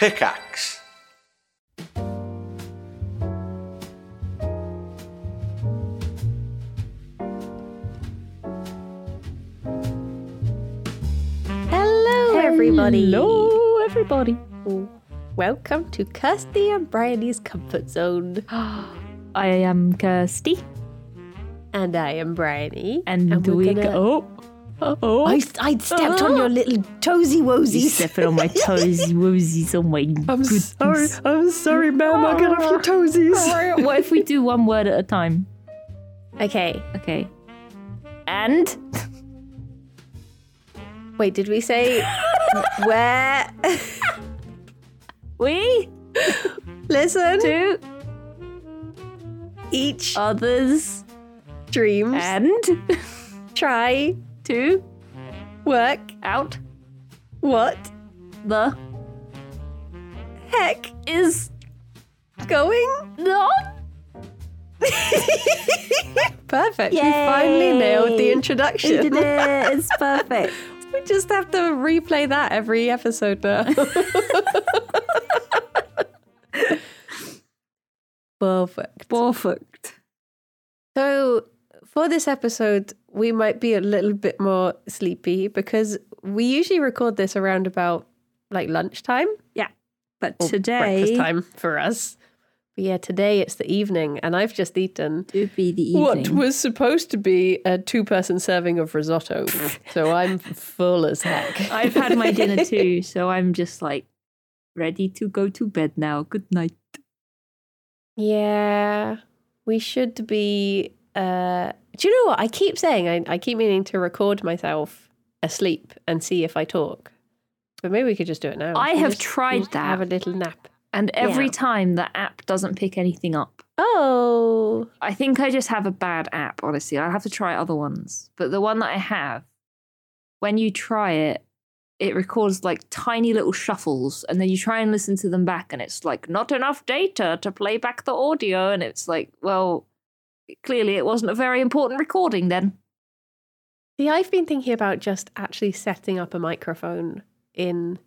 Pickaxe. Hello, everybody. Hello, everybody. Welcome to Kirsty and Briony's Comfort Zone. I am Kirsty, And I am Briony. and, we're we gonna- go. Oh, oh. I, I stepped on your ah. little toesy you woesies. stepping on my toes, woesies. Oh my I'm goodness. sorry. I'm sorry, ma'am. I'll get off your toesies. what if we do one word at a time? Okay. Okay. And Wait, did we say where? we Listen. To Each others dreams. and Try to work out what the heck is going on. Perfect. We finally nailed the Yay. introduction. it. It's perfect. We just have to replay that every episode now. Perfect. Perfect. So, for this episode, we might be a little bit more sleepy because we usually record this around about like lunchtime Yeah. But or today breakfast time for us. But yeah, today it's the evening, and I've just eaten would be the evening. what was supposed to be a two-person serving of risotto. so I'm full as heck. I've had my dinner too, so I'm just like ready to go to bed now. Good night. Yeah, we should be. Uh, do you know what? I keep saying I, I keep meaning to record myself asleep and see if I talk. But maybe we could just do it now. I have just- tried just Have a little nap. And every Yeah. time the app doesn't pick anything up. Oh, I think I just have a bad app, honestly. I'll have to try other ones. But the one that I have, when you try it, it records like tiny little shuffles, and then you try and listen to them back, and it's like not enough data to play back the audio. And it's like, well, clearly it wasn't a very important recording then. see, I've been thinking about just actually setting up a microphone in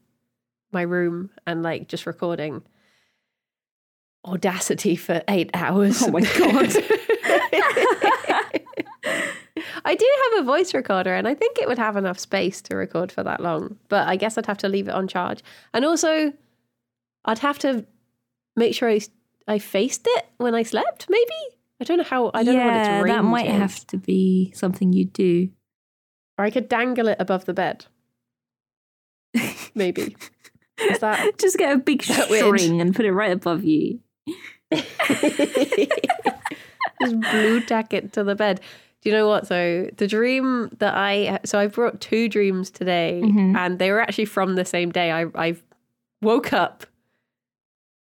my room and like just recording Audacity for eight hours. Oh my God. I do have a voice recorder and I think it would have enough space to record for that long. But I guess I'd have to leave it on charge. And also, I'd have to make sure I, I faced it when I slept, maybe? I don't know how, I don't know what its range that might is. have to be something you do. Or I could dangle it above the bed. Maybe. Is that Just get a big that weird? and put it right above you. just blue tack it to the bed. Do you know what? So the dream that I so I brought two dreams today, Mhm. and they were actually from the same day. I I woke up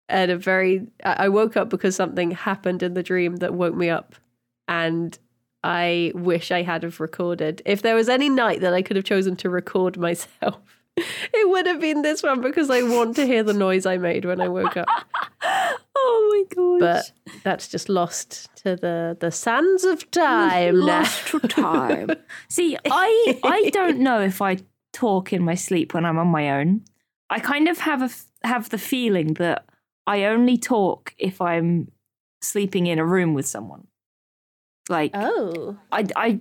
at a very. I woke up because something happened in the dream that woke me up, and I wish I had have recorded. If there was any night that I could have chosen to record myself. It would have been this one because I want to hear the noise I made when I woke up. Oh my god! But that's just lost to the the sands of time lost to time. See, I I don't know if I talk in my sleep when I'm on my own. I kind of have a have the feeling that I only talk if I'm sleeping in a room with someone. Like Oh. I I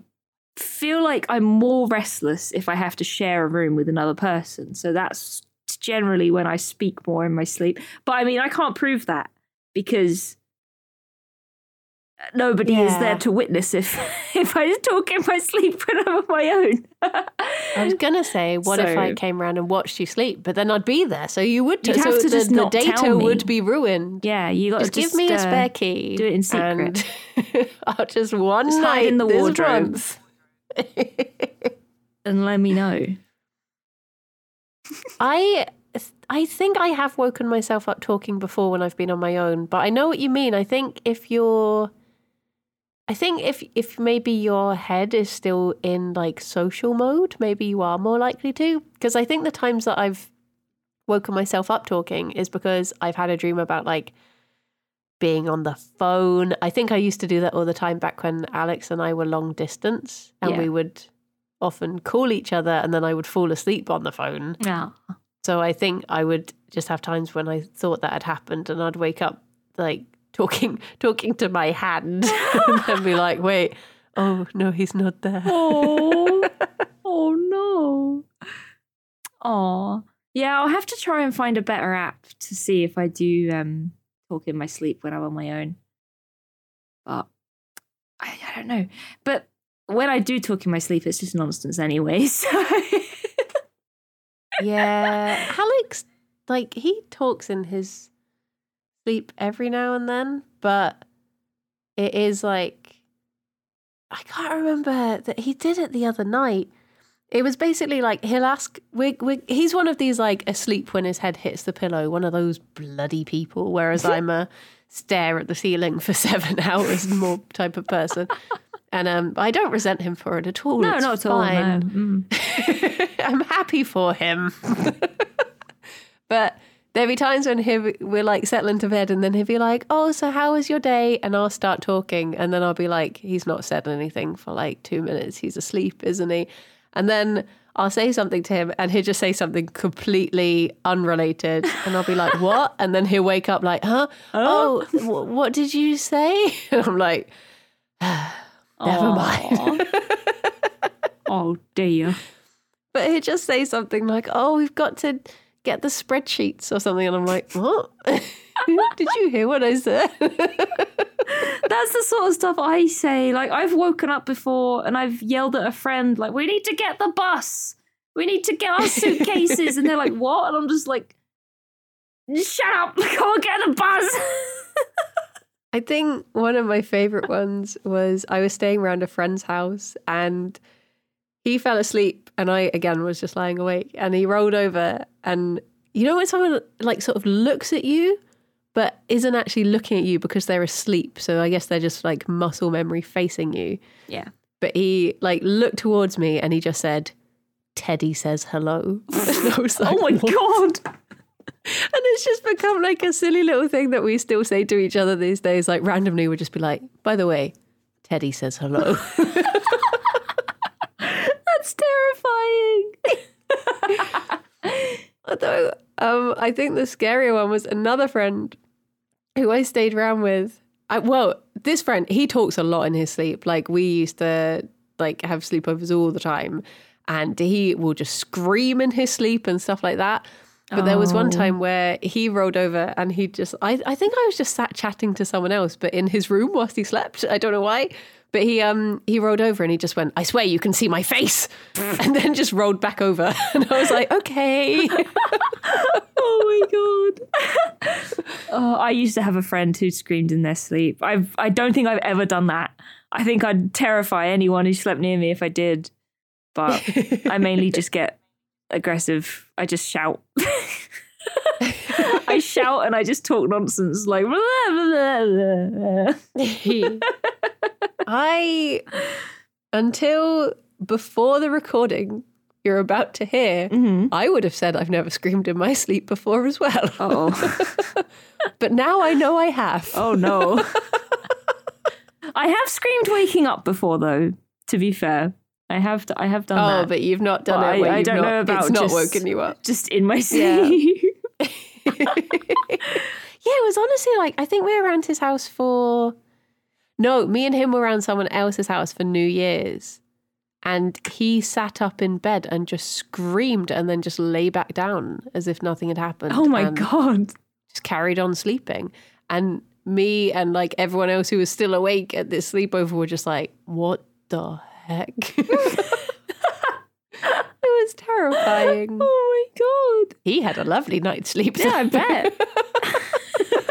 feel like I'm more restless if I have to share a room with another person. So that's generally when I speak more in my sleep. But I mean, I can't prove that because nobody is there to witness if if I talk in my sleep when I'm on my own. I was gonna say, what if I came around and watched you sleep? But then I'd be there, so you would. You'd so have to the, just the not data tell me. would be ruined. yeah, you got Just, to give me a uh, spare key. do it in secret. And I'll just one Just night in the wardrobe. and let me know. I I think I have woken myself up talking before when I've been on my own, but I know what you mean. I think if you're I think if if maybe your head is still in like social mode, maybe you are more likely to because I think the times that I've woken myself up talking is because I've had a dream about like being on the phone. I think I used to do that all the time back when Alex and I were long distance and Yeah. we would often call each other and then I would fall asleep on the phone. Yeah. So I think I would just have times when I thought that had happened and I'd wake up like talking talking to my hand and then be like, wait, oh no, he's not there. Oh, oh no. Oh, yeah. I'll have to try and find a better app to see if I do um, talk in my sleep when I'm on my own. But I, I don't know. But when I do talk in my sleep, it's just nonsense anyway. So yeah. Alex like he talks in his sleep every now and then, but it is like I can't remember that he did it the other night. It was basically like he'll ask. we we he's one of these like asleep when his head hits the pillow, one of those bloody people. Whereas I'm a stare at the ceiling for seven hours more type of person. And um, I don't resent him for it at all. no, It's not at all. fine. No. Mm. I'm happy for him. but there'll be times when he'll, we're like settling to bed and then he'll be like, Oh, so how was your day? And I'll start talking. And then I'll be like, He's not said anything for like two minutes. He's asleep, isn't he? And then I'll say something to him and he'll just say something completely unrelated. And I'll be like, What? And then he'll wake up like, Huh? Oh, wh- what did you say? And I'm like, Never mind. oh dear. But he'll just say something like, "Oh, we've got to get the spreadsheets or something," and I'm like, "What? Did you hear what I said?" That's the sort of stuff I say. Like I've woken up before and I've yelled at a friend, like, "We need to get the bus. We need to get our suitcases." and they're like, "What?" And I'm just like, "Shut up! Go get the bus." I think one of my favorite ones was I was staying around a friend's house and he fell asleep and I again was just lying awake and he rolled over and you know when someone like sort of looks at you but isn't actually looking at you because they're asleep so I guess they're just like muscle memory facing you yeah. but he like looked towards me and he just said Teddy says hello was oh like Oh my "What?" god. And it's just become like a silly little thing that we still say to each other these days. Like randomly, we'd just be like, by the way, Teddy says hello. That's terrifying. Although, um, I think the scarier one was another friend who I stayed around with. I, well, this friend, he talks a lot in his sleep. Like we used to like have sleepovers all the time, and he will just scream in his sleep and stuff like that. But there was one time where he rolled over and he just, I, I think I was just sat chatting to someone else, but in his room whilst he slept. I don't know why. But he um he rolled over and he just went, I swear you can see my face, and then just rolled back over. And I was like, okay. oh my god. oh, I used to have a friend who screamed in their sleep. I've I don't think I've ever done that. I think I'd terrify anyone who slept near me if I did. But I mainly just get aggressive. I just shout. I shout and I just talk nonsense like blah, blah, blah, blah. I until before the recording you're about to hear, Mhm. I would have said I've never screamed in my sleep before as well. Oh. but now I know I have. Oh no. I have screamed waking up before though, to be fair. I have I have done Oh, that. but you've not done But it. I- I don't not, know about it's not just- woken you up. just in my sleep. Yeah, it was honestly like I think we were around his house for no, me and him were around someone else's house for New Year's. And he sat up in bed and just screamed and then just lay back down as if nothing had happened. oh my god. Just carried on sleeping. And me and like everyone else who was still awake at this sleepover were just like, what the heck? it was terrifying. Oh my god. He had a lovely night's sleep. Yeah, I bet.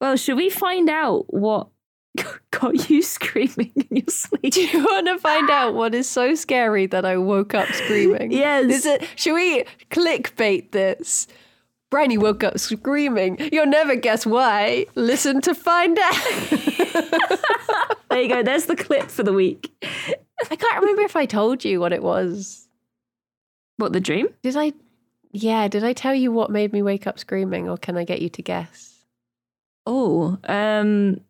well, should we find out what got you screaming in your sleep? Do you want to find out what is so scary that I woke up screaming? Yes. Is it? Should we clickbait this? Briony woke up screaming. You'll never guess why. Listen to find out. There you go. There's the clip for the week. I can't remember if I told you what it was. What the dream? Did I? Yeah, did I tell you what made me wake up screaming, or can I get you to guess? Oh, um,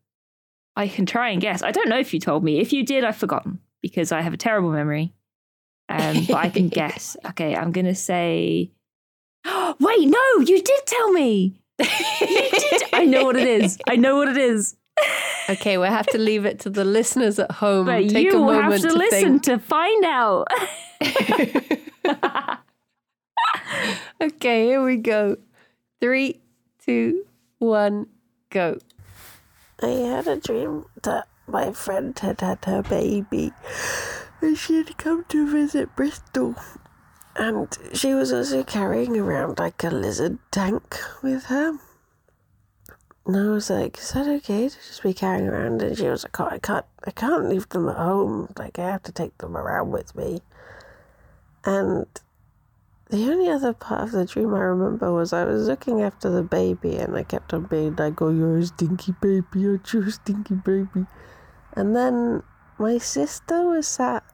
I can try and guess. I don't know if you told me. If you did, I've forgotten because I have a terrible memory. Um, but I can guess. Okay, I'm gonna say Wait, no, you did tell me. You did. I know what it is. I know what it is. Okay, we'll have to leave it to the listeners at home. But Take a you moment have to, to listen think. to find out. Okay, here we go. Three, two, one, go. I had a dream that my friend had had her baby and she had come to visit Bristol. And she was also carrying around like a lizard tank with her. And I was like, is that okay to just be carrying around? And she was like, oh, I can't, I can't leave them at home. Like, I have to take them around with me. And the only other part of the dream I remember was I was looking after the baby and I kept on being like, oh, you're a stinky baby, you a stinky baby? And then my sister was sat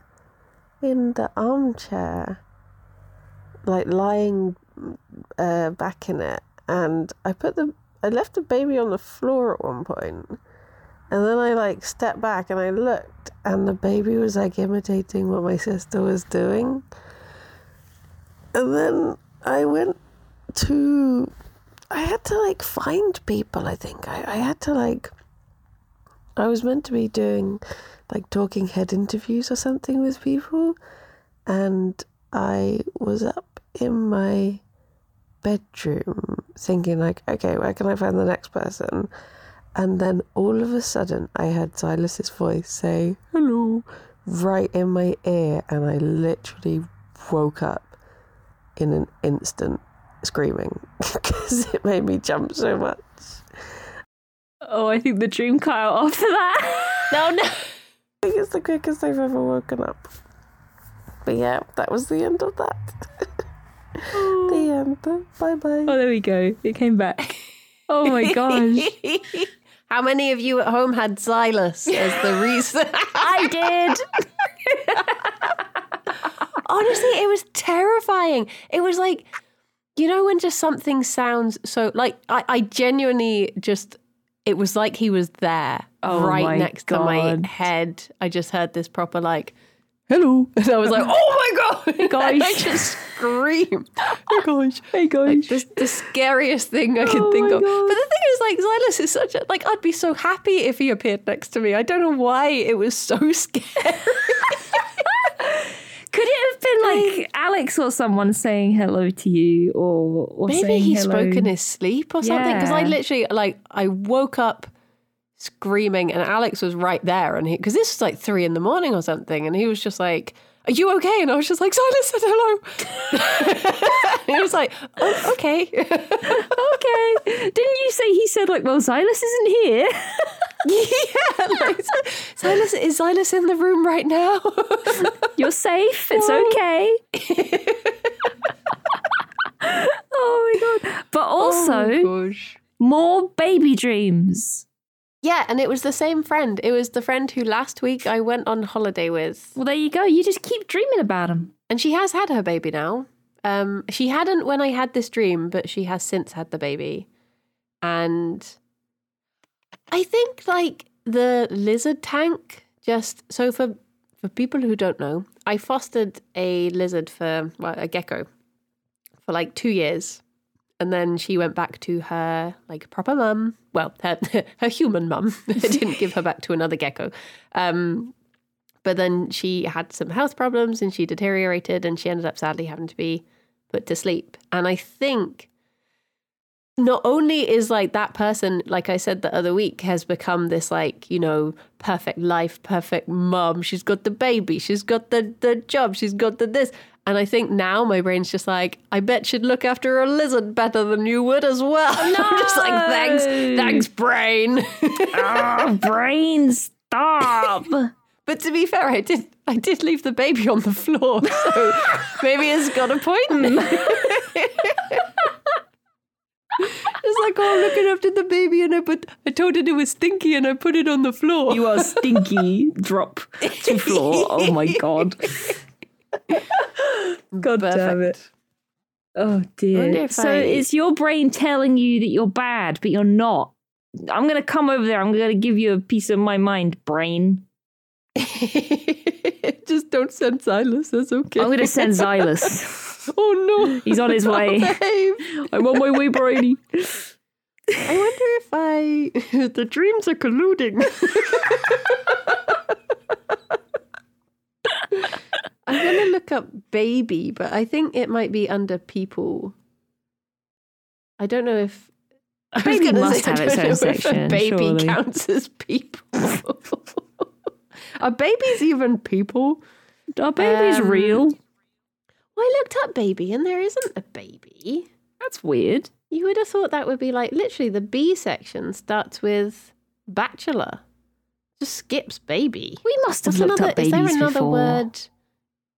in the armchair, like lying uh, back in it. And I put the, I left the baby on the floor at one. And then I like stepped back and I looked and the baby was like imitating what my sister was doing. And then I went to. I had to like find people, I think. I, I had to like. I was meant to be doing like talking head interviews or something with people. And I was up in my bedroom thinking, like, okay, where can I find the next person? And then all of a sudden, I heard Silas's voice say, hello, right in my ear. And I literally woke up in an instant screaming because it made me jump so much. Oh, I think the dream cut out after that. No, no. I think it's the quickest I've ever woken up. But yeah, that was the end of that. the end. Bye bye. Oh, there we go. It came back. Oh my gosh. How many of you at home had Silas as the reason? I did. Honestly, it was terrifying. It was like, you know, when just something sounds so like I, I genuinely just it was like he was there Oh right next to my head. I just heard this proper like hello. And I was like, oh my god. Guys. I just screamed. Oh gosh. Hey guys. Like this, the scariest thing I could Oh think of. God. But the thing is, like, Silas is such a like. I'd be so happy if he appeared next to me. I don't know why it was so scary. Could it have been like Alex or someone saying hello to you or, or Maybe saying he hello? spoke in his sleep or something. Because I literally, like, I woke up screaming, and Alex was right there, and he because this was like three in the morning or something, and he was just like. Are you okay? And I was just like, Silas said hello. he was like, oh, okay. Okay. Didn't you say he said like, well, Silas isn't here? yeah. Like, Silas, is Silas in the room right now? You're safe. It's okay. oh my god. But oh also Oh, more baby dreams. Yeah, and it was the same friend. It was the friend who last week I went on holiday with. Well, there you go. You just keep dreaming about him. And she has had her baby now. Um, she hadn't when I had this dream, but she has since had the baby. And I think like the lizard tank just so for for people who don't know, I fostered a lizard for well, a gecko for like 2 years. And then she went back to her like proper mum. Well, her her human mum. Didn't give her back to another gecko. Um, but then she had some health problems and she deteriorated and she ended up sadly having to be put to sleep. And I think not only is like that person, like I said the other week, has become this like, you know, perfect life, perfect mum. She's got the baby, she's got the the job, she's got the this. And I think now my brain's just like, I bet she'd look after a lizard better than you would as well. I'm just like, thanks, thanks, brain. oh, brain, stop. But to be fair, I did I did leave the baby on the floor, so maybe it's got a point. it's like, oh, I'm looking after the baby, and I put I told it it was stinky, and I put it on the floor. You are stinky. Drop to floor. Oh my god. God damn it. Oh dear. So I- is your brain telling you that you're bad, but you're not? I'm gonna come over there. I'm gonna give you a piece of my mind, brain. Just don't send Silas. That's okay. I'm gonna send Silas. Oh no. He's on his way. I'm on my way, Brady. I wonder if I the dreams are colluding. I'm gonna look up baby, but I think it might be under people. I don't know if I Baby must say, have its don't own know if a section, Baby surely. counts as people. are babies even people? Are babies Um, real. Well, I looked up baby, and there isn't a baby. That's weird. You would have thought that would be like literally the B section starts with bachelor, just skips baby. We must have looked another? up Is there another before. word?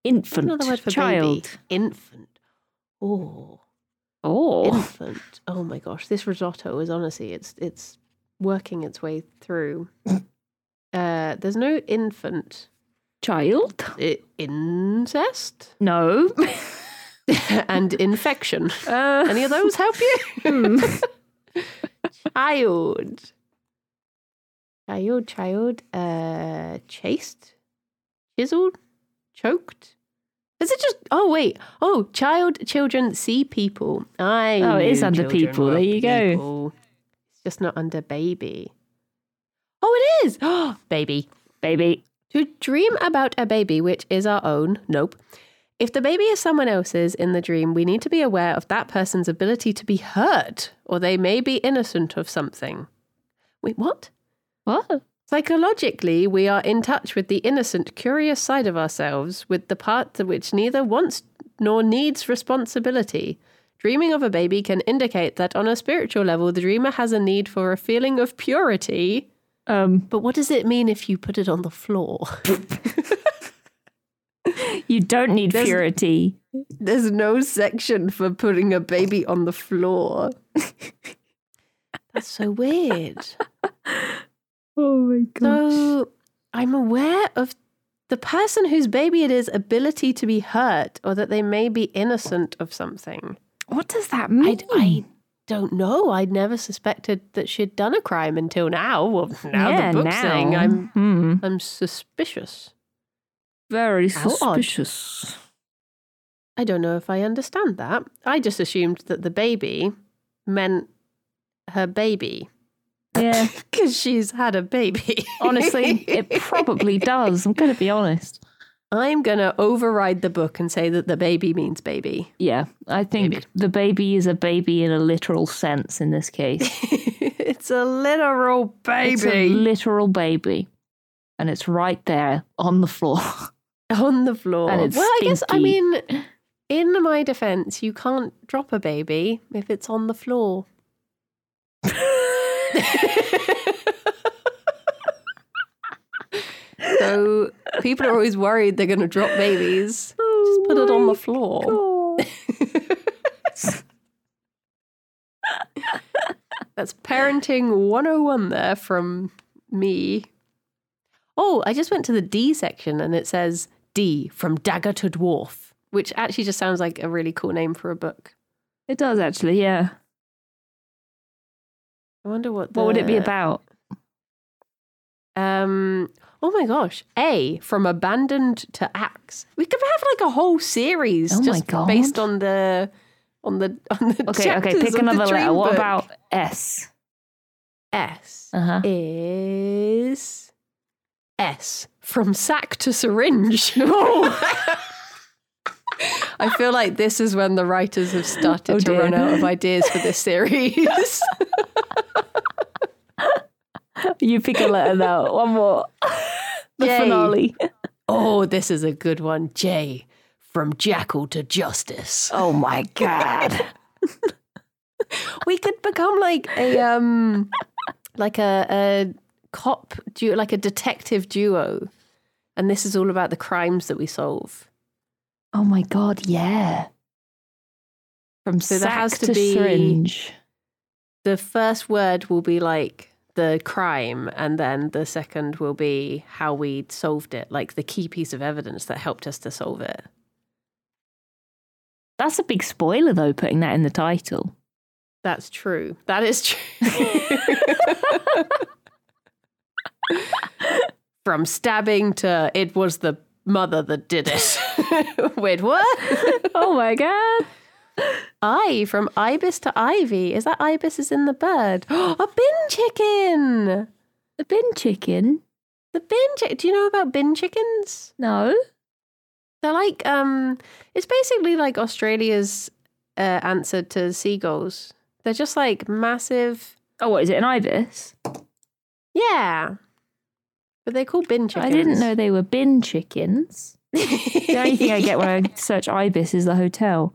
Infant, Another word for child. baby? Infant. Oh, Oh, infant. Oh my gosh, this risotto is honestly it's it's working its way through. Uh, there's no infant. child. I- incest No. and infection. Uh, Any of those help you? hmm. child. Child, child, uh, chased, chiseled, choked. Is it just? Oh wait. Oh, child, children, see people. I. Oh, it is under people. There you go. people. It's just not under baby. Oh, it is. Oh, baby. baby. To dream about a baby which is our own, nope. If the baby is someone else's in the dream, we need to be aware of that person's ability to be hurt, or they may be innocent of something. Wait, what? What? Psychologically, we are in touch with the innocent, curious side of ourselves, with the part which neither wants nor needs responsibility. Dreaming of a baby can indicate that on a spiritual level, the dreamer has a need for a feeling of purity. Um, But what does it mean if you put it on the floor? you don't need There's- purity. There's no section for putting a baby on the floor. That's so weird. Oh my gosh. So I'm aware of the person whose baby it is ability to be hurt or that they may be innocent of something. What does that mean? I don't know. I'd never suspected that she'd done a crime until now. Well, now yeah, the book's now. saying I'm Hmm. I'm suspicious. very How odd. suspicious. I don't know if I understand that. I just assumed that the baby meant her baby Yeah, because she's had a baby. honestly, it probably does. I'm going to be honest. I'm going to override the book and say that the baby means baby. Yeah, I think Baby. the baby is a baby in a literal sense in this case. it's a literal It's a baby literal baby. And it's right there on the floor. on the floor. And it's well, I guess, I mean, in my defense, you can't drop a baby if it's on the floor. So people are always worried they're going to drop babies. Just put it on the floor. Oh That's parenting 101 there from me. Oh, I just went to the D section and it says D from dagger to dwarf, which actually just sounds like a really cool name for a book. It does actually, yeah. I wonder what What would it be about? Um oh my gosh. A from abandoned to axe. We could have like a whole series Oh just based on the on the on the Okay, okay, pick another letter. dream What about S? S Uh huh. is S from sack to syringe. I feel like this is when the writers have started Oh, to run out of ideas for this series. You pick a letter now. One more. the J. finale. oh, this is a good one. J from jackal to justice. Oh my god. We could become like a um like a, a cop duo, like a detective duo. And this is all about the crimes that we solve. Oh my god, yeah. From So there has to to be- syringe. the first word will be like the crime and then the second will be how we solved it like the key piece of evidence that helped us to solve it That's a big spoiler though, putting that in the title. that's true that is true from stabbing to it was the mother that did it Wait, what? oh my god. I from ibis to ivy. Is that ibis is in the bird? a bin chicken. The bin chicken? The bin chicken. Do you know about bin chickens? No. They're like um. It's basically like Australia's uh, answer to seagulls. They're just like massive. Oh, what is it? An ibis? Yeah. But they're called bin chickens. I didn't know they were bin chickens. The only thing I get when I search ibis is the hotel.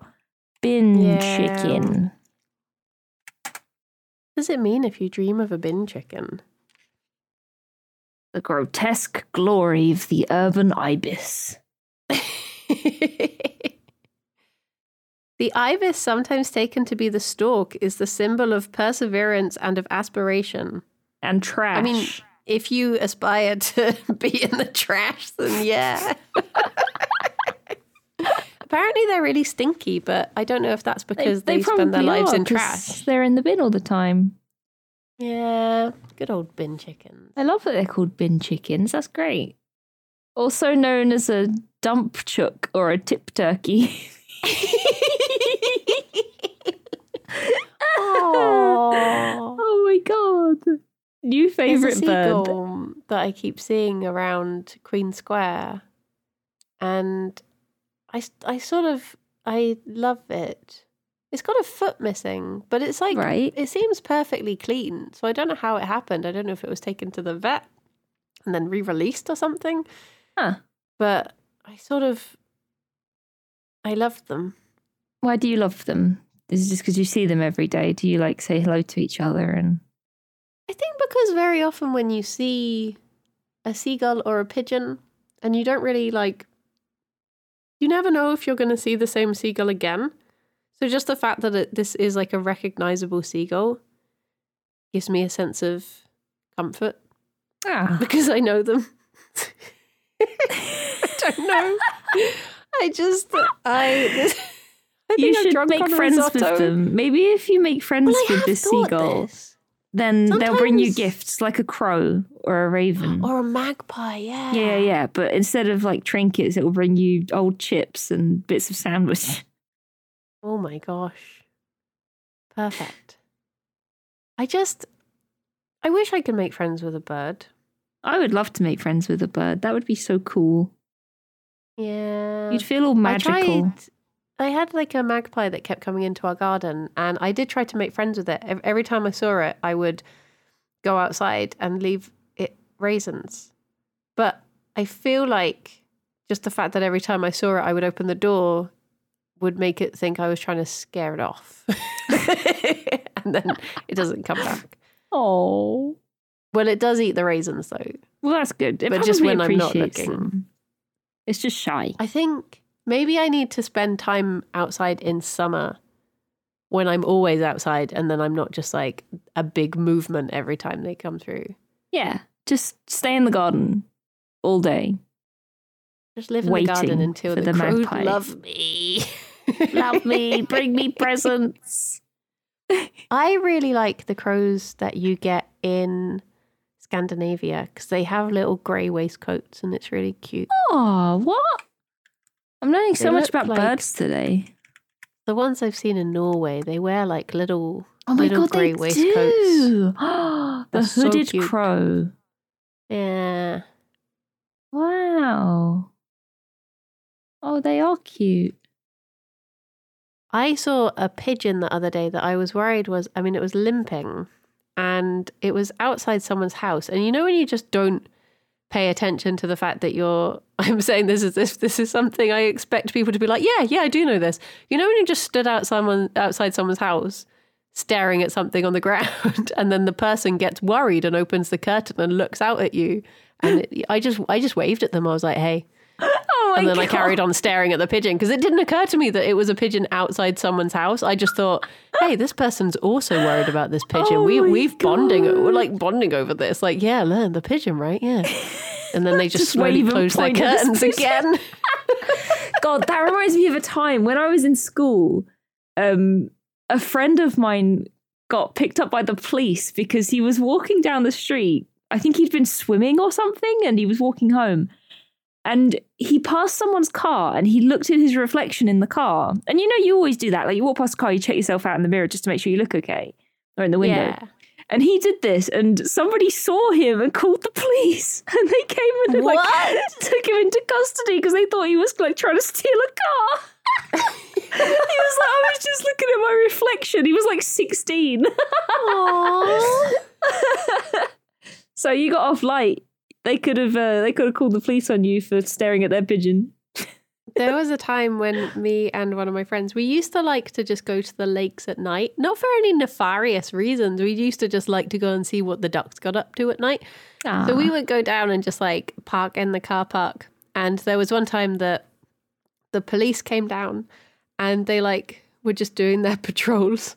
Bin Yeah. chicken. What does it mean if you dream of a bin chicken? The grotesque glory of the urban ibis. the ibis, sometimes taken to be the stork, is the symbol of perseverance and of aspiration. And trash. I mean, if you aspire to be in the trash, then yeah. Apparently, they're really stinky, but I don't know if that's because they, spend their lives in trash. They're in the bin all the time. Yeah, good old bin chickens. I love that they're called bin chickens. That's great. Also known as a dump chook or a tip turkey. Oh my god. New favorite bird. that I keep seeing around Queen Square, and I, I sort of I love it. It's got a foot missing, but it's like Right. it seems perfectly clean. So I don't know how it happened. I don't know if it was taken to the vet and then re-released or something. Huh. But I sort of I love them. Why do you love them? Is it just because you see them every day? Do you like say hello to each other and I think because very often when you see a seagull or a pigeon and you don't really like you never know if you're going to see the same seagull again. So just the fact that it, this is like a recognizable seagull gives me a sense of comfort ah? because I know them. I don't know. I just I, this, I You should make friends risotto. with them. Maybe if you make friends Well, with the this thought seagull, this. Then they'll bring you gifts like a crow or a raven. or a magpie. Yeah, yeah, yeah, yeah. But instead of like trinkets, it will bring you old chips and bits of sandwich. Oh my gosh. Perfect. I just I wish I could make friends with a bird. I would love to make friends with a bird. That would be so cool. Yeah. You'd feel all magical. I tried I had like a magpie that kept coming into our garden and I did try to make friends with it. Every time I saw it, I would go outside and leave it raisins. But I feel like just the fact that every time I saw it, I would open the door would make it think I was trying to scare it off. and then it doesn't come back. Oh, Well, it does eat the raisins though. well, that's good. It But just when I'm not looking. them. It's just shy. I think maybe I need to spend time outside in summer when I'm always outside and then I'm not just like a big movement every time they come through. Yeah, just stay in the garden all day. Just live in the garden until the, the crows love me. Love me, bring me presents. I really like the crows that you get in Scandinavia because they have little grey waistcoats and it's really cute. Oh, what? I'm learning so They much about like- birds today. The ones I've seen in Norway, they wear like little Oh my little god, grey they waistcoats. do. the so hooded cute. crow. Yeah. Wow. Oh, they are cute. I saw a pigeon the other day that I was worried was, I mean, it was limping and it was outside someone's house. And you know, when you just don't pay attention to the fact that you're, I'm saying this is this, this is something I expect people to be like, yeah, yeah, I do know this. You know, when you just stood out someone, outside someone's house staring at something on the ground and then the person gets worried and opens the curtain and looks out at you. And it, I just, I just waved at them. I was like, hey, Oh and then I carried on staring at the pigeon because it didn't occur to me that it was a pigeon outside someone's house. I just thought, hey, this person's also worried about this pigeon. Oh We we've bonding. We're like bonding over this. Like, yeah, learn the pigeon, right? Yeah. And then they just, Just slowly close their curtains again. God, that reminds me of a time when I was in school. Um, a friend of mine got picked up by the police because he was walking down the street. I think he'd been swimming or something, and he was walking home. And he passed someone's car and he looked at his reflection in the car. And you know, you always do that. Like you walk past a car, you check yourself out in the mirror just to make sure you look okay or in the window. Yeah. And he did this, and somebody saw him and called the police. And they came and like took him into custody because they thought he was like trying to steal a car. he was like, I was just looking at my reflection. He was like 16. Aww. so you got off light. They could have uh, they could have called the police on you for staring at their pigeon. There was a time when me and one of my friends, we used to like to just go to the lakes at night, not for any nefarious reasons. We used to just like to go and see what the ducks got up to at night. So we would go down and just like park in the car park. And there was one time that the police came down and they like were just doing their patrols.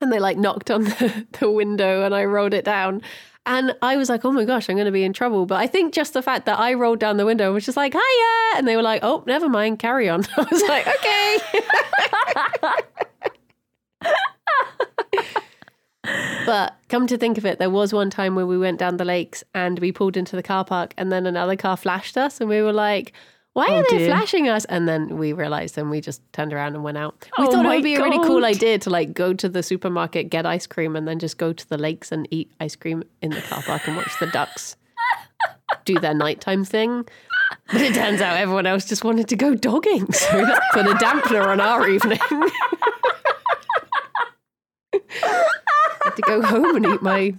And they like knocked on the, the window and I rolled it down. And I was like, oh my gosh, I'm going to be in trouble. But I think just the fact that I rolled down the window and was just like, hiya. And they were like, oh, never mind, carry on. I was like, okay. But come to think of it, there was one time where we went down the lakes and we pulled into the car park, and then another car flashed us, and we were like, "Why Oh, are they dear. flashing us?" And then we realized, and we just turned around and went out. We Oh thought it would be a really cool idea to like go to the supermarket, get ice cream, and then just go to the lakes and eat ice cream in the car park and watch the ducks do their nighttime thing. But it turns out everyone else just wanted to go dogging, so that put a dampener on our evening. had to go home and eat my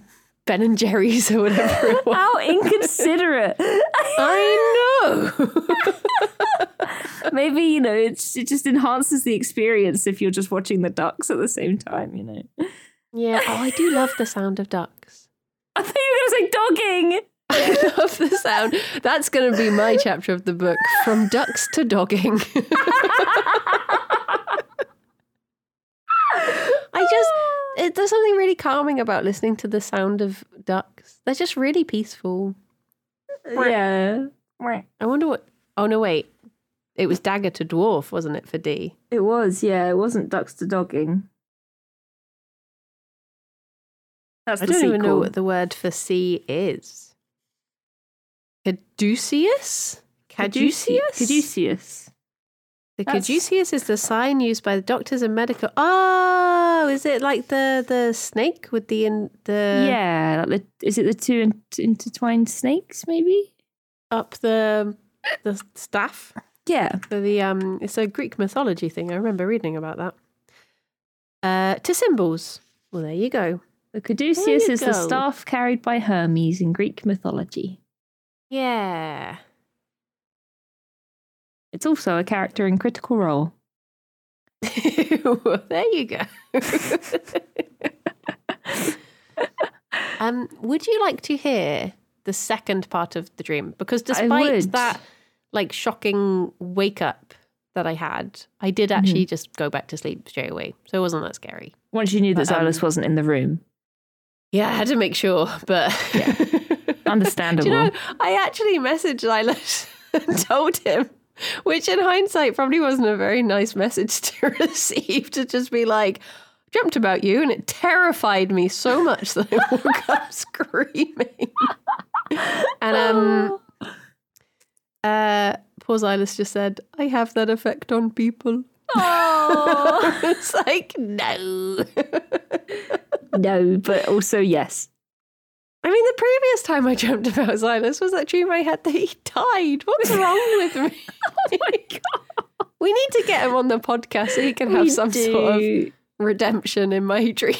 Ben and Jerry's or whatever it was. How inconsiderate. I know. Maybe, you know, it's, it just enhances the experience if you're just watching the ducks at the same time, you know. yeah. Oh, I do love the sound of ducks. I thought you were going to say dogging. I love the sound. That's going to be my chapter of the book from ducks to dogging. I just, it, there's something really calming about listening to the sound of ducks. They're just really peaceful. Yeah. I wonder what. Oh, no, wait. It was dagger to dwarf, wasn't it, for D? It was, yeah. It wasn't ducks to dogging. That's I the don't even know what the word for C is. Caduceus? Caduceus? Caduceus. The That's- caduceus is the sign used by the doctors and medical. Oh, is it like the the snake with the in the yeah. Like the, is it the two in, intertwined snakes, maybe? Up the the staff Yeah. for the um? It's a Greek mythology thing. I remember reading about that. Uh, to symbols. Well, there you go. The caduceus is the staff carried by Hermes in Greek mythology. Yeah. It's also a character in Critical Role. well, there you go. um, would you like to hear the second part of the dream? Because despite that, like shocking wake up that I had, I did Mm-hmm. actually just go back to sleep straight away, so it wasn't that scary. Once you knew that But, um, wasn't in the room. Yeah, I had to make sure, but Yeah. Understandable. You know, I actually messaged Silas and told him, which in hindsight probably wasn't a very nice message to receive, to just be like, dreamt about you, and it terrified me so much that I woke up screaming. and um uh poor Silas just said, I have that effect on people. Oh. it's like, no. no, but also yes. I mean, the previous time I dreamt about Silas was that dream I had that he died. What's wrong with me? oh my god! We need to get him on the podcast so he can have We some sort of do. Redemption in my dream.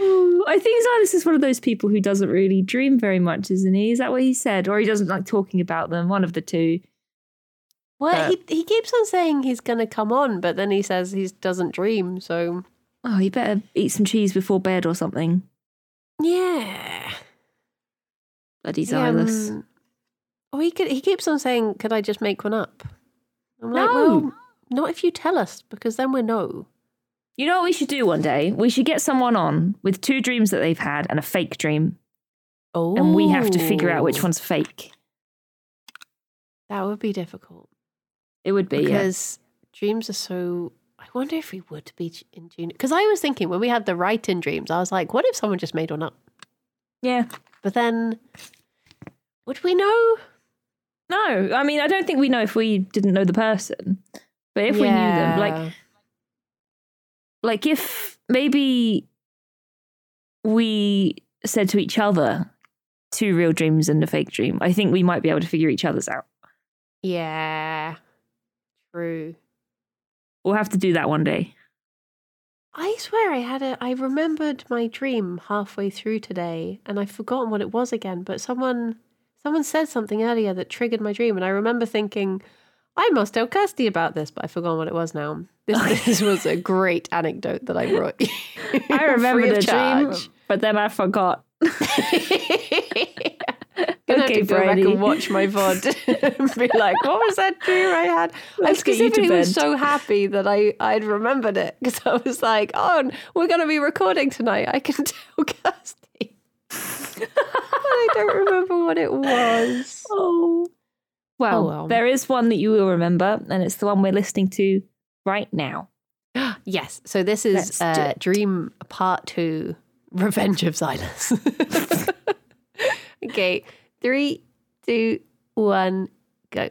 Ooh, I think Silas is one of those people who doesn't really dream very much, isn't he? Is that what he said? Or he doesn't like talking about them, one of the two. well, he he keeps on saying he's going to come on, but then he says he doesn't dream. So Oh, you better eat some cheese before bed or something. yeah, Bloody Yeah, Silas. um, oh, he could, he keeps on saying, "Could I just make one up?" I'm like, No. well, not if you tell us, because then we know. You know what we should do one day? We should get someone on with two dreams that they've had and a fake dream. Oh, And we have to figure out which one's fake. That would be difficult. It would be, yeah. because dreams are so. I wonder if we would be in tune. Because I was thinking when we had the write-in dreams, I was like, what if someone just made one up? Yeah. But then Would we know? No, I mean, I don't think we know if we didn't know the person, but if we knew them, like, like if maybe we said to each other two real dreams and a fake dream, I think we might be able to figure each other's out. yeah, true. We'll have to do that one day. I swear I had a I remembered my dream halfway through today and I've forgotten what it was again, but someone someone said something earlier that triggered my dream and I remember thinking I must tell Kirsty about this, but I've forgotten what it was now. This, this was a great anecdote that I brought you. I remember the of dream, charge. but then I forgot. Gonna have Okay, to go back Brady. and watch my VOD and be like, what was that dream I had? Let's I specifically was so happy that I, I'd remembered it because I was like, oh, we're going to be recording tonight. I can tell Kirsty. but I don't remember what it was. Oh. Well, Oh, well. there is one that you will remember, and it's the one we're listening to right now. Yes. So this is uh. Dream Part 2 Revenge of Silas. okay. Three, two, one, go.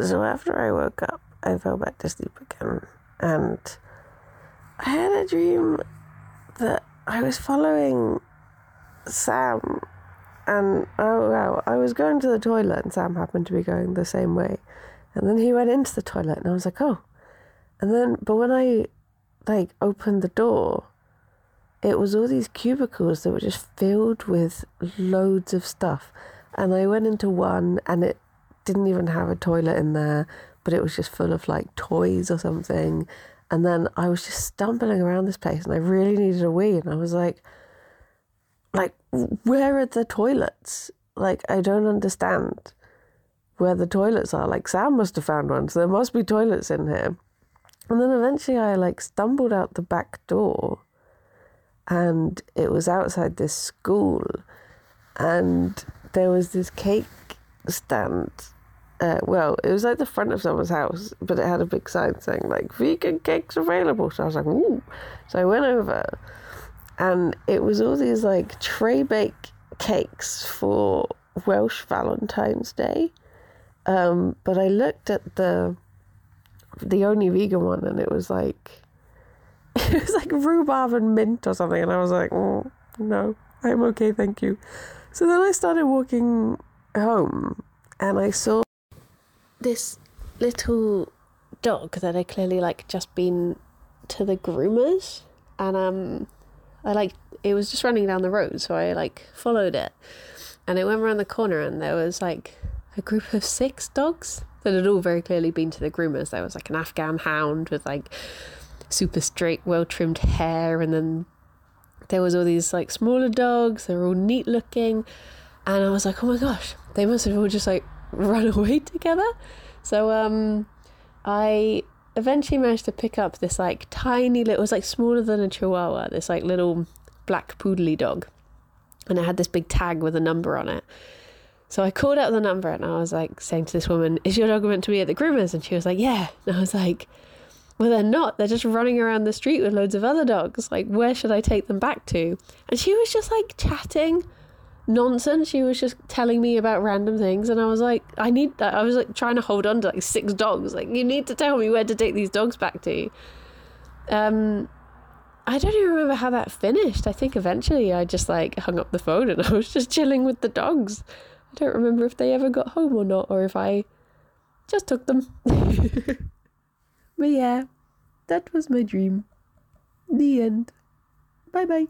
So after I woke up, I fell back to sleep again, and I had a dream that I was following Sam, and oh wow, I was going to the toilet, and Sam happened to be going the same way, and then he went into the toilet, and I was like, oh, and then but when I like opened the door, it was all these cubicles that were just filled with loads of stuff, and I went into one, and it didn't even have a toilet in there, but it was just full of like toys or something. And then I was just stumbling around this place and I really needed a wee. And I was like, like, where are the toilets? Like, I don't understand where the toilets are. Like, Sam must have found one, so there must be toilets in here. And then eventually I like stumbled out the back door and it was outside this school and there was this cake stand. Uh, well, it was like the front of someone's house, but it had a big sign saying like vegan cakes available. So I was like, ooh. So I went over, and it was all these like tray bake cakes for Welsh Valentine's Day. Um, but I looked at the the only vegan one, and it was like it was like rhubarb and mint or something, and I was like, mm, no, I'm okay, thank you. So then I started walking home and I saw this little dog that had clearly like just been to the groomers. And um I like it was just running down the road so I like followed it. And it went around the corner and there was like a group of six dogs that had all very clearly been to the groomers. There was like an Afghan hound with like super straight well trimmed hair. And then there was all these like smaller dogs. They were all neat looking. And I was like, oh my gosh, they must have all just like run away together. So um, I eventually managed to pick up this like tiny little, it was like smaller than a chihuahua, this like little black poodly dog. And it had this big tag with a number on it. So I called out the number and I was like saying to this woman, is your dog meant to be at the groomers? And she was like, yeah. And I was like, well, they're not. They're just running around the street with loads of other dogs. Like, where should I take them back to? And she was just like chatting nonsense. She was just telling me about random things, and I was like, I need that. I was like trying to hold on to like six dogs. Like, you need to tell me where to take these dogs back to. Um, I don't even remember how that finished. I think eventually I just like hung up the phone and I was just chilling with the dogs. I don't remember if they ever got home or not, or if I just took them. but yeah, that was my dream. The end. Bye bye.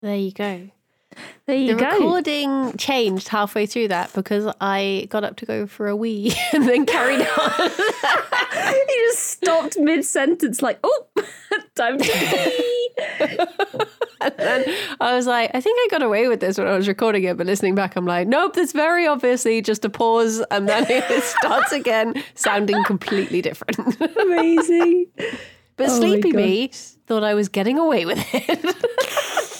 There you go. There you the go. recording changed halfway through that because I got up to go for a wee and then carried on. he just stopped mid sentence, like, oh, time to pee. and then I was like, I think I got away with this when I was recording it, but listening back, I'm like, nope, that's very obviously just a pause, and then it starts again, sounding completely different. Amazing. But Oh Sleepy Me thought I was getting away with it.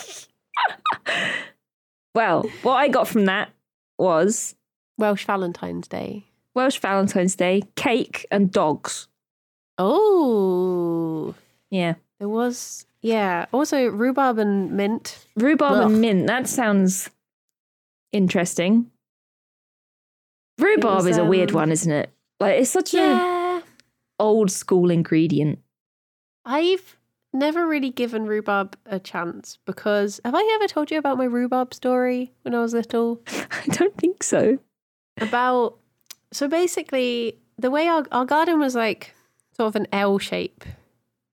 Well, what I got from that was Welsh Valentine's Day. Welsh Valentine's Day, cake, and dogs. Oh, Yeah. there was, yeah. Also, rhubarb and mint. Rhubarb Ugh. and mint. That sounds interesting. Rhubarb was, is a weird um, one, isn't it? Like it's such a old school ingredient. I've never really given rhubarb a chance because have I ever told you about my rhubarb story when I was little? I don't think so. About so basically the way our, our garden was like sort of an L shape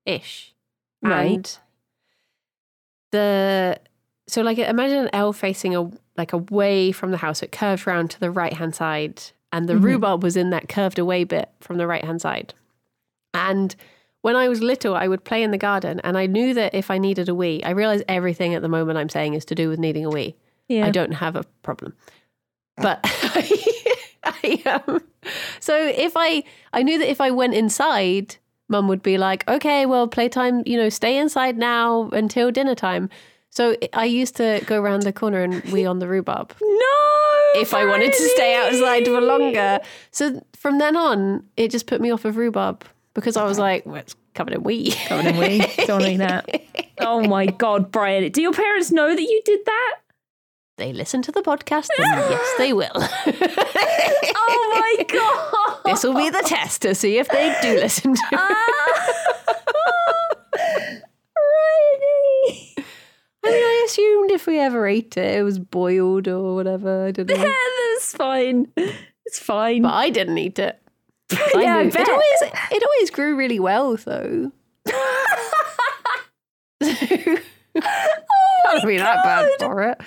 ish. Right. And the so like imagine an L facing a like away from the house. It curved round to the right hand side, and the Mhm. rhubarb was in that curved away bit from the right hand side. And when I was little, I would play in the garden, and I knew that if I needed a wee, I realize everything at the moment I'm saying is to do with needing a wee. Yeah. I don't have a problem. But I, um, so if I, I knew that if I went inside, mum would be like, okay, well, playtime, you know, stay inside now until dinner time. So I used to go around the corner and wee on the rhubarb no. if I wanted to stay outside for longer. So from then on, it just put me off of rhubarb because I was like, well, it's covered in wee. Covered in wee. Don't eat that. Oh my god, Brian! Do your parents know that you did that? they listen to the podcast, then yes, they will. Oh my god! this will be the test to see if they do listen to it. I mean, I assumed if we ever ate it, it was boiled or whatever. I don't know. That's fine. It's fine. but I didn't eat it. I yeah, it always it always grew really well though. Can't be that bad for it.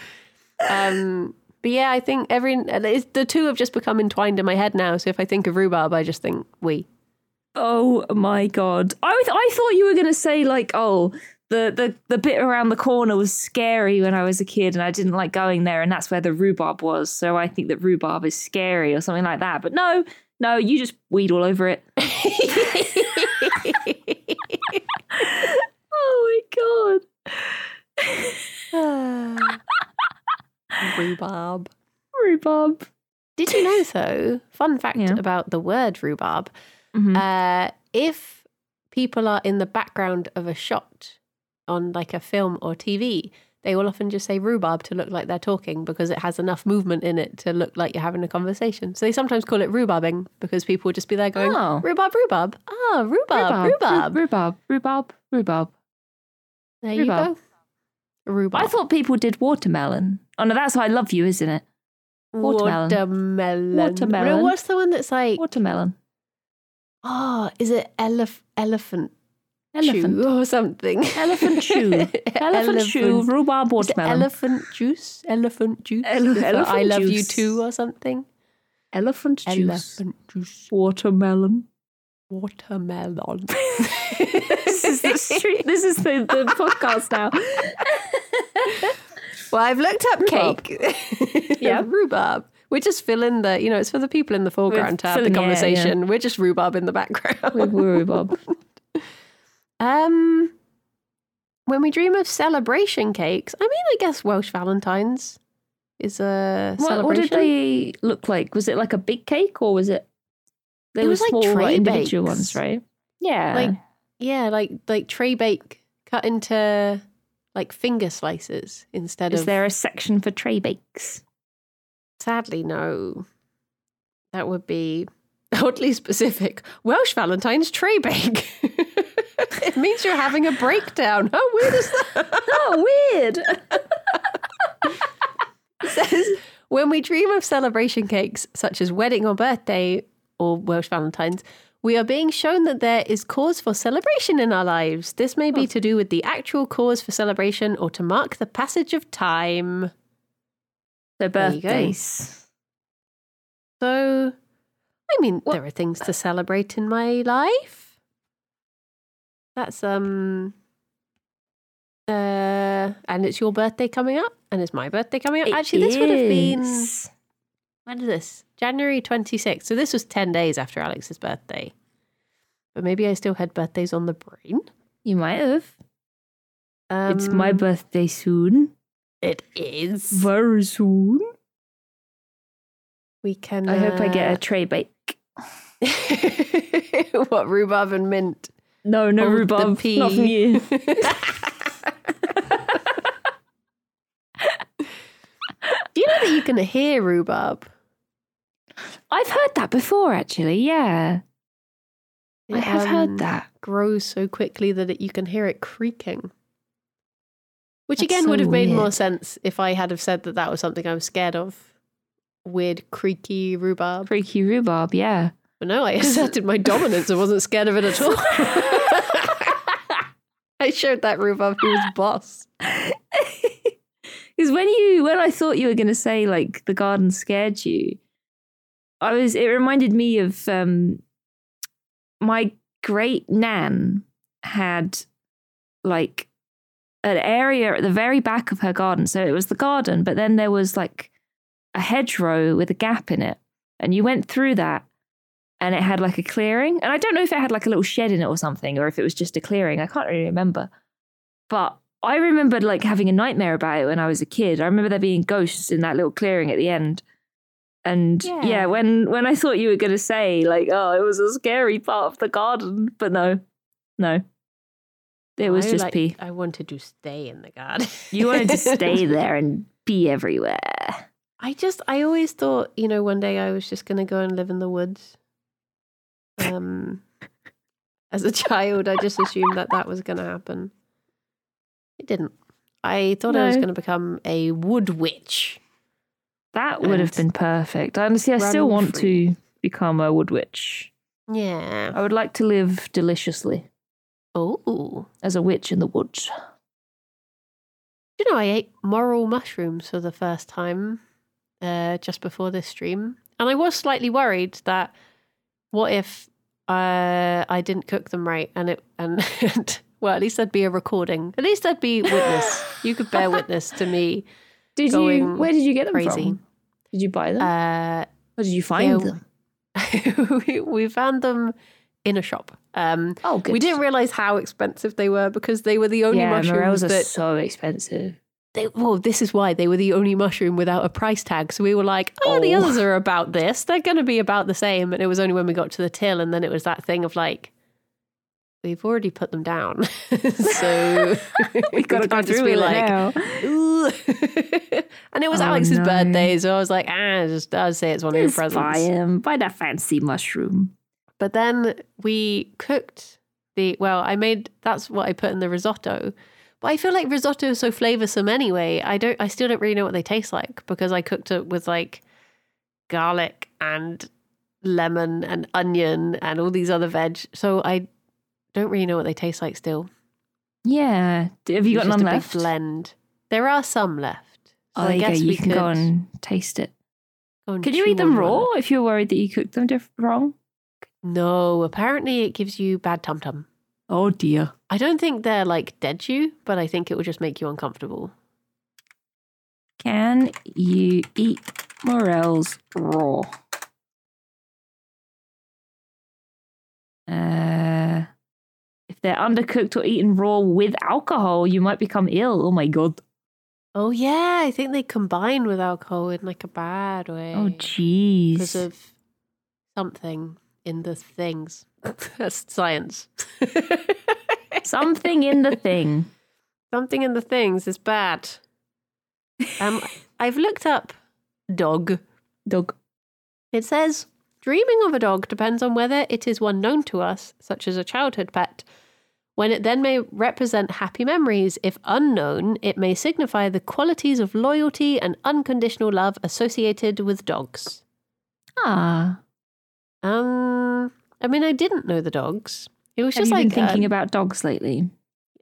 Um, but yeah, I think every it's, the two have just become entwined in my head now. So if I think of rhubarb, I just think we. Oh my god! I th- I thought you were gonna say like, oh, the the the bit around the corner was scary when I was a kid, and I didn't like going there, and that's where the rhubarb was. So I think that rhubarb is scary or something like that. But no, no, you just weed all over it. oh my god! rhubarb. Rhubarb. Did you know though? Fun fact Yeah. about the word rhubarb. Mhm. Uh, if people are in the background of a shot on like a film or TV, they will often just say rhubarb to look like they're talking because it has enough movement in it to look like you're having a conversation. So they sometimes call it rhubarbing because people will just be there going, Oh. rhubarb, rhubarb. Ah, rhubarb, rhubarb. rhubarb, rhubarb, rhubarb. There you go. Rhubarb. I thought people did watermelon. Oh no, that's how I love you, isn't it? watermelon. Watermelon. Watermelon. No, what's the one that's like, Watermelon. oh, is it elef- elephant, Elephant. chew or something? Elephant chew. Elephant chew. Rhubarb watermelon. elephant juice? Elephant juice? Ele- elephant I love you too or something? Elephant juice. Elephant juice. Watermelon. Watermelon. this is the street. This is the, the podcast now. well, I've looked up Rhubarb. cake. Yeah. rhubarb. We're just filling the, you know, it's for the people in the foreground to have the air, yeah. conversation. We're just rhubarb in the background. We're rhubarb. Um, when we dream of celebration cakes, I mean, I guess Welsh Valentines is a What, what celebration. did they look like? Was it like a big cake or was it? They It were was like small, like, tray individual bakes. ones, right? Yeah. Like, yeah, like like tray bake cut into like finger slices instead is of. Is there a section for tray bakes? Sadly, no. That would be oddly specific. Welsh Valentine's tray bake. it means you're having a breakdown. How weird is that? Oh, weird. says when we dream of celebration cakes such as wedding or birthday or Welsh Valentines, we are being shown that there is cause for celebration in our lives. This may be to do with the actual cause for celebration or to mark the passage of time. So There birthdays. So, I mean, What- there are things to celebrate in my life. That's um Uh, and it's your birthday coming up, and it's my birthday coming up. Actually, this would have been when is this? January 26th. So this was 10 days after Alex's birthday. But maybe I still had birthdays on the brain. You might have. Um, it's my birthday soon. It is. Very soon. We can. I hope I get a uh, tray bake. what rhubarb and mint? No, no the rhubarb. Not from you. Do you know that you can hear rhubarb? I've heard that before, actually. Yeah, I have um, heard that. Grows so quickly that it, you can hear it creaking. Which That's again so would have made more sense if I had have said that that was something I was scared of. Weird creaky rhubarb. Creaky rhubarb. Yeah. But no, I asserted my dominance. I wasn't scared of it at all. I showed that rhubarb who was boss. Because when you when I thought you were going to say like the garden scared you, I was it reminded me of um my great nan had like an area at the very back of her garden. So it was the garden, but then there was like a hedgerow with a gap in it, and you went through that. And it had like a clearing. And I don't know if it had like a little shed in it or something, or if it was just a clearing. I can't really remember. But I remembered like having a nightmare about it when I was a kid. I remember there being ghosts in that little clearing at the end. And yeah, Yeah. when when I thought you were going to say like, oh, it was a scary part of the garden, but no, no, it was I just like- pee. I wanted to stay in the garden. You wanted to stay there and pee everywhere. I just, I always thought, you know, one day I was just going to go and live in the woods. Um, as a child, I just assumed that that was going to happen. It didn't. I thought I was going to become a wood witch. That would have been perfect. Honestly, I still want free. to become a wood witch. Yeah. I would like to live deliciously Oh. as a witch in the woods. Do you know, I ate morel mushrooms for the first time uh, just before this stream. And I was slightly worried that what if uh, I didn't cook them right and it, and, well, at least there'd be a recording. At least there'd be witness. you could bear witness to me. Did you? Where did you get them crazy. from? Did you buy them? Uh, or did you find yeah, them? we, we found them in a shop. Um, Oh, good. we didn't realize how expensive they were because they were the only yeah, mushrooms morels are that so expensive. They, well, this is why they were the only mushroom without a price tag. So we were like, oh, the Oh. others are about this. They're going to be about the same. And it was only when we got to the till, and then it was that thing of like, we've already put them down, so We got to go just through be like, it now. "Ooh." and it was Oh, Alex's no. birthday, so I was like, ah, just I'll say it's one of your Just buy presents. them. Buy that fancy mushroom. But then we cooked the well, I made that's what I put in the risotto. But I feel like risotto is so flavoursome anyway. I don't I still don't really know what they taste like because I cooked it with like garlic and lemon and onion and all these other veg. So I don't really know what they taste like still. Yeah. Have you got none left? blend. There are some left. Oh, So there I you go. guess You we can go and taste it. and Can you eat them raw if you're worried that you cooked them diff- wrong? No, apparently it gives you bad tum tum. Oh dear. I don't think they're like dead you, but I think it will just make you uncomfortable. Can you eat morels raw? Uh, if they're undercooked or eaten raw with alcohol, you might become ill. Oh my god. Oh yeah, I think they combine with alcohol in like a bad way. Oh jeez. because of something in the things. That's science. Something in the thing. something in the things is bad. Um, I've looked up dog. Dog. It says dreaming of a dog depends on whether it is one known to us, such as a childhood pet. When it then may represent happy memories, if unknown, it may signify the qualities of loyalty and unconditional love associated with dogs. Ah. Um, I mean, I didn't know the dogs. It was Have just like been thinking uh, about dogs lately?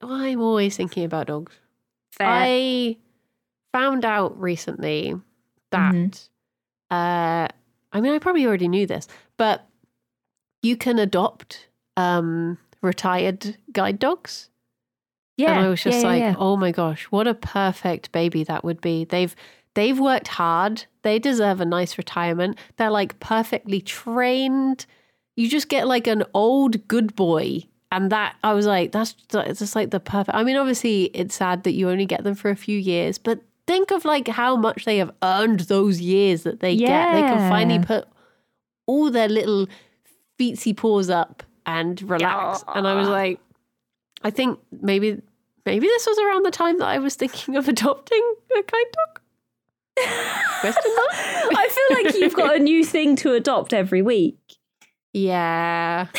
I'm always thinking about dogs. Fair. I found out recently that Mhm. uh I mean I probably already knew this, but you can adopt um retired guide dogs. Yeah. and I was just yeah, like, yeah. oh my gosh, what a perfect baby that would be. They've they've worked hard. They deserve a nice retirement. They're like perfectly trained. You just get like an old good boy. And that I was like, that's just like the perfect. I mean, obviously, it's sad that you only get them for a few years, but think of like how much they have earned those years that they get. They can finally put all their little feetsy paws up and relax. And I was like, I think maybe maybe this was around the time that I was thinking of adopting a kind dog. Question mark? I feel like you've got a new thing to adopt every week. Yeah.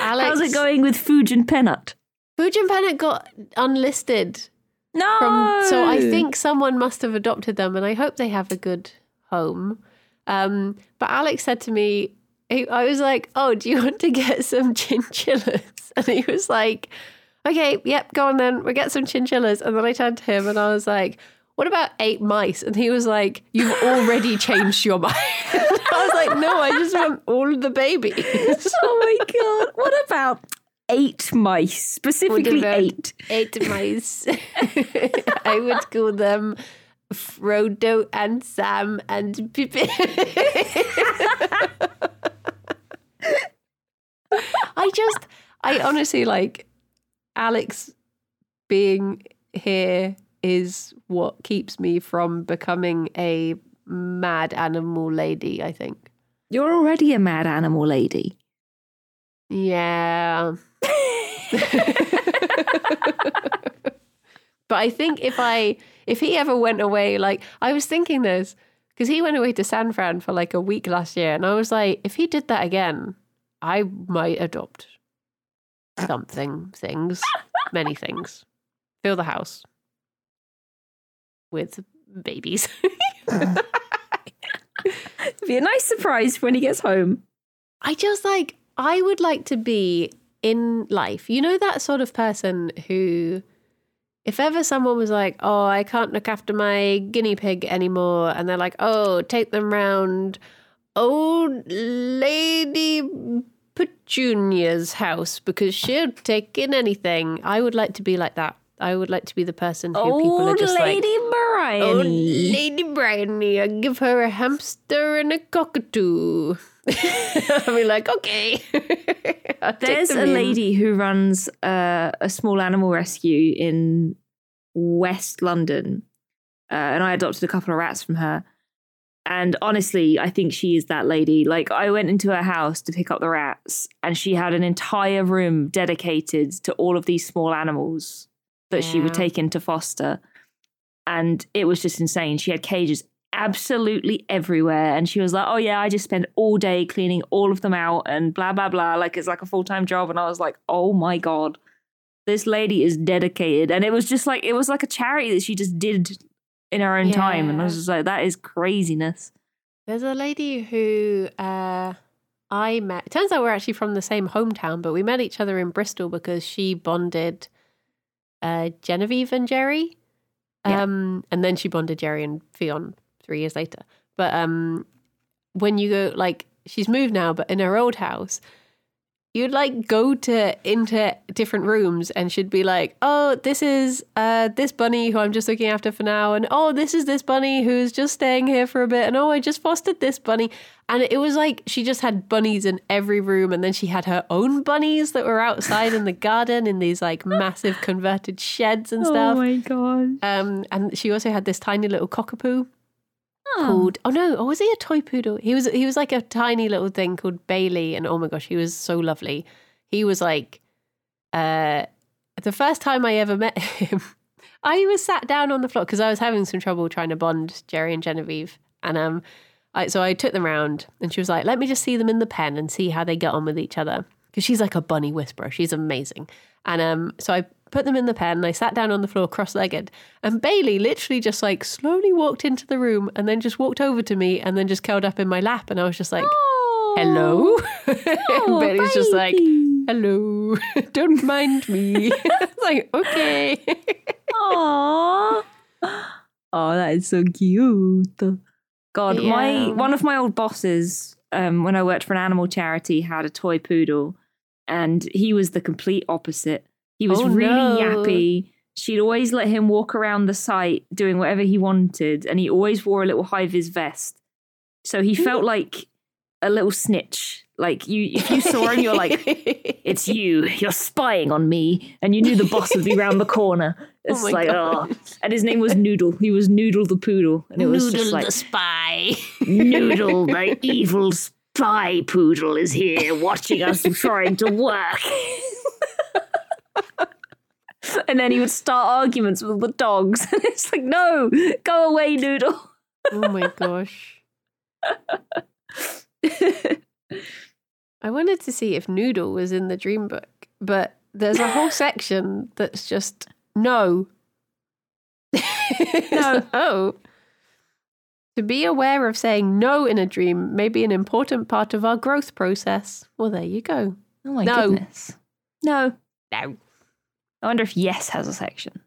Alex, How's it going with Fuji and Pennant? Fujin Pennant got unlisted No. from, so I think someone must have adopted them, and I hope they have a good home. Um, but Alex said to me, I was like, "Oh, do you want to get some chinchillas?" And he was like, "Okay, yep, go on then. We'll get some chinchillas." And then I turned to him and I was like, "What about eight mice?" And he was like, "You've already changed your mind." I was like, "No, I just want all of the babies." oh my god! What about eight mice? Specifically eight. eight mice. I would call them Frodo and Sam and Pippin. I just, I honestly like Alex being here is what keeps me from becoming a mad animal lady, I think. You're already a mad animal lady. Yeah. but I think if I if he ever went away, like I was thinking this because he went away to San Fran for like a week last year, and I was like, if he did that again, I might adopt uh. something, things, many things, fill the house with babies. It'd be a nice surprise when he gets home. I just like I would like to be in life. You know that sort of person who if ever someone was like, "Oh, I can't look after my guinea pig anymore," and they're like, "Oh, take them round old lady Petunia's house because she'll take in anything." I would like to be like that. I would like to be the person who people are Old just lady like, Briony. "Oh, Lady Briony, I give her a hamster and a cockatoo." I'll be like, okay. There's them a in. lady who runs uh, a small animal rescue in West London, uh, and I adopted a couple of rats from her. And honestly, I think she is that lady. Like, I went into her house to pick up the rats, and she had an entire room dedicated to all of these small animals that she would take into foster. And it was just insane. She had cages absolutely everywhere. And she was like, Oh, yeah, I just spend all day cleaning all of them out and blah, blah, blah. Like it's like a full time job. And I was like, Oh my God, this lady is dedicated. And it was just like, it was like a charity that she just did in her own time. And I was just like, That is craziness. There's a lady who uh, I met. It turns out we're actually from the same hometown, but we met each other in Bristol because she bonded uh, Genevieve and Jerry. Yeah. Um, and then she bonded Jerry and Fionn three years later. But um, when you go, like, she's moved now, but in her old house, you'd like go to into different rooms and she'd be like, "Oh, this is uh this bunny who I'm just looking after for now," and "Oh, this is this bunny who's just staying here for a bit," and "Oh, I just fostered this bunny," and it was like she just had bunnies in every room, and then she had her own bunnies that were outside in the garden in these like massive converted sheds and stuff. Oh my God. Um, and she also had this tiny little cockapoo Oh. called oh no oh was he a toy poodle? He was he was like a tiny little thing called bailey and oh my gosh he was so lovely. He was like uh the first time i ever met him i was sat down on the floor because i was having some trouble trying to bond jerry and genevieve and um I, so i took them round and she was like let me just see them in the pen and see how they get on with each other. Because she's like a bunny whisperer. She's amazing. And um so i put them in the pen and i sat down on the floor cross-legged and bailey literally just like slowly walked into the room and then just walked over to me and then just curled up in my lap and i was just like hello and bailey was just like hello don't mind me It's like okay Aww. Oh, that is so cute. God, my one of my old bosses, um, when I worked for an animal charity, had a toy poodle, and he was the complete opposite. He was Oh, really no. yappy. She'd always let him walk around the site doing whatever he wanted, and he always wore a little high vis vest. So he hmm. felt like a little snitch. Like you, if you saw him, you're like, "It's you. You're spying on me," and you knew the boss would be round the corner. Oh it's my like, God. oh, and his name was Noodle. He was Noodle the poodle, and it was just like the spy. Noodle, the evil spy poodle, is here watching us trying to work. And then he would start arguments with the dogs. And it's like, no, go away, Noodle. oh my gosh. I wanted to see if Noodle was in the dream book, but there's a whole section that's just no. no. Oh. To be aware of saying no in a dream may be an important part of our growth process. Well, there you go. Oh my No. goodness. No. No. I wonder if yes has a section.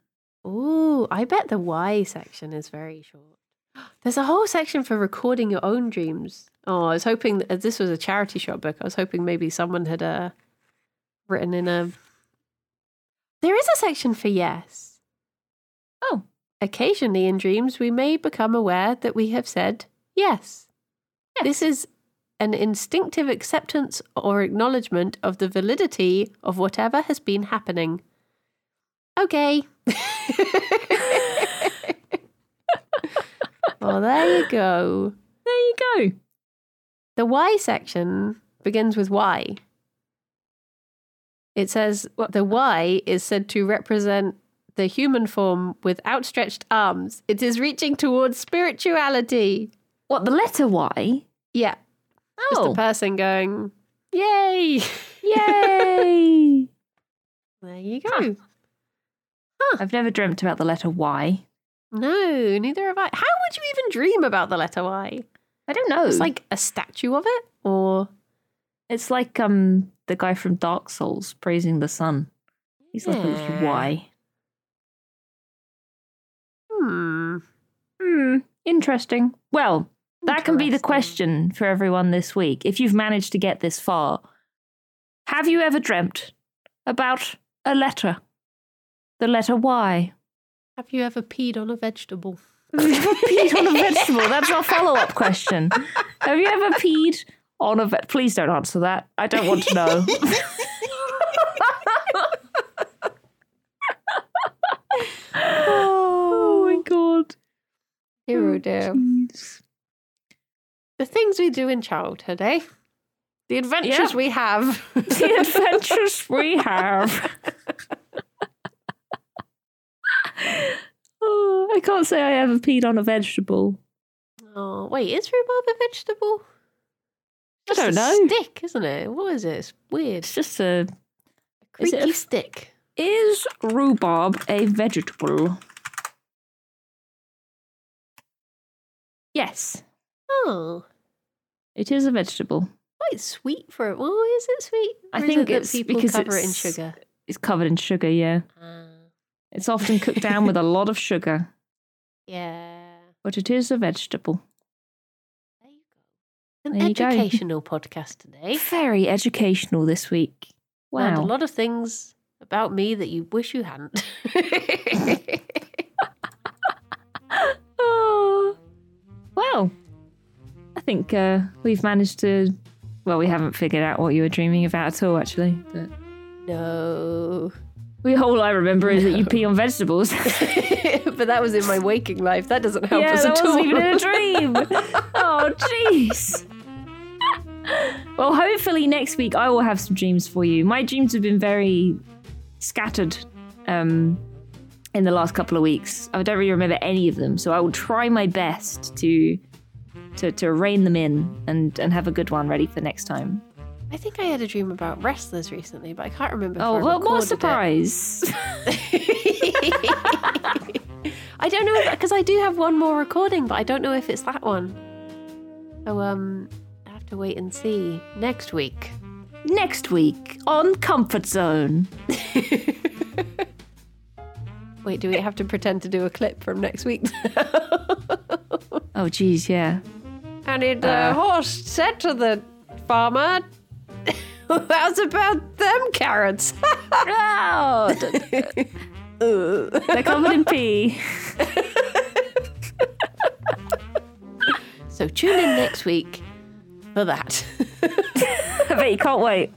Ooh, I bet the why section is very short. There's a whole section for recording your own dreams. Oh, I was hoping that this was a charity shop book. I was hoping maybe someone had uh, written in a. There is a section for yes. Oh. Occasionally in dreams, we may become aware that we have said yes. This is an instinctive acceptance or acknowledgement of the validity of whatever has been happening. Okay. well, there you go. There you go. The why section begins with why. It says the why is said to represent the human form with outstretched arms. It is reaching towards spirituality. What, the letter Y? Yeah. Just Oh, a person going, Yay! yay! There you go. I've never dreamt about the letter Y. No, neither have I. How would you even dream about the letter Y? I don't know. It's like a statue of it, or It's like um the guy from Dark Souls praising the sun. He's like a little Y. hmm. Hmm, interesting. Well, that can be the question for everyone this week. If you've managed to get this far, have you ever dreamt about a letter? The letter Y. Have you ever peed on a vegetable? Have you ever peed on a vegetable? That's our follow up question. Have you ever peed on a vet? Please don't answer that. I don't want to know. oh my god. Hero dear. The things we do in childhood, eh? The adventures Yeah. we have. The adventures we have. Oh, I can't say I ever peed on a vegetable. oh, wait, is rhubarb a vegetable? I don't a know. Stick, isn't it? What is it? It's weird. It's just a. Is Creaky it a- stick. Is rhubarb a vegetable? Yes, Oh, it is a vegetable. quite sweet for it. Well, is it sweet? I is think it that it's people because cover it in sugar. It's covered in sugar, yeah. Ah, It's often cooked down with a lot of sugar, yeah. but it is a vegetable. There you go. An There you go. educational podcast today. Very educational this week. Learned a lot of things about me that you wish you hadn't. Oh. Well, I think uh, we've managed to. Well, we haven't figured out what you were dreaming about at all, actually. But no. We all I remember is that you pee on vegetables. but that was in my waking life. That doesn't help yeah, us that at all. wasn't even in a dream. oh, jeez. well, hopefully next week I will have some dreams for you. My dreams have been very scattered um, in the last couple of weeks. I don't really remember any of them, so I will try my best to to, to rein them in and, and have a good one ready for next time. I think I had a dream about wrestlers recently, but I can't remember. Oh, well, more surprise! I don't know because I do have one more recording, but I don't know if it's that one. So um, I have to wait and see next week. next week on Comfort Zone. Wait, do we have to pretend to do a clip from next week? Oh, geez, yeah. and it, the Uh. horse said to the farmer, was about them carrots. Oh, they're covered in pee. so tune in next week for that. I bet you can't wait.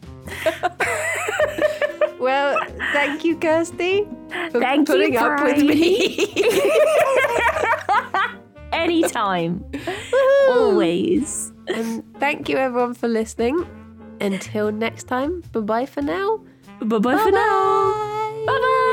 well, thank you, Kirsty, for Thank you, putting up with me. Anytime. Always. and thank you, everyone, for listening. Until next time, bye bye for now. Bye bye for now. Bye bye.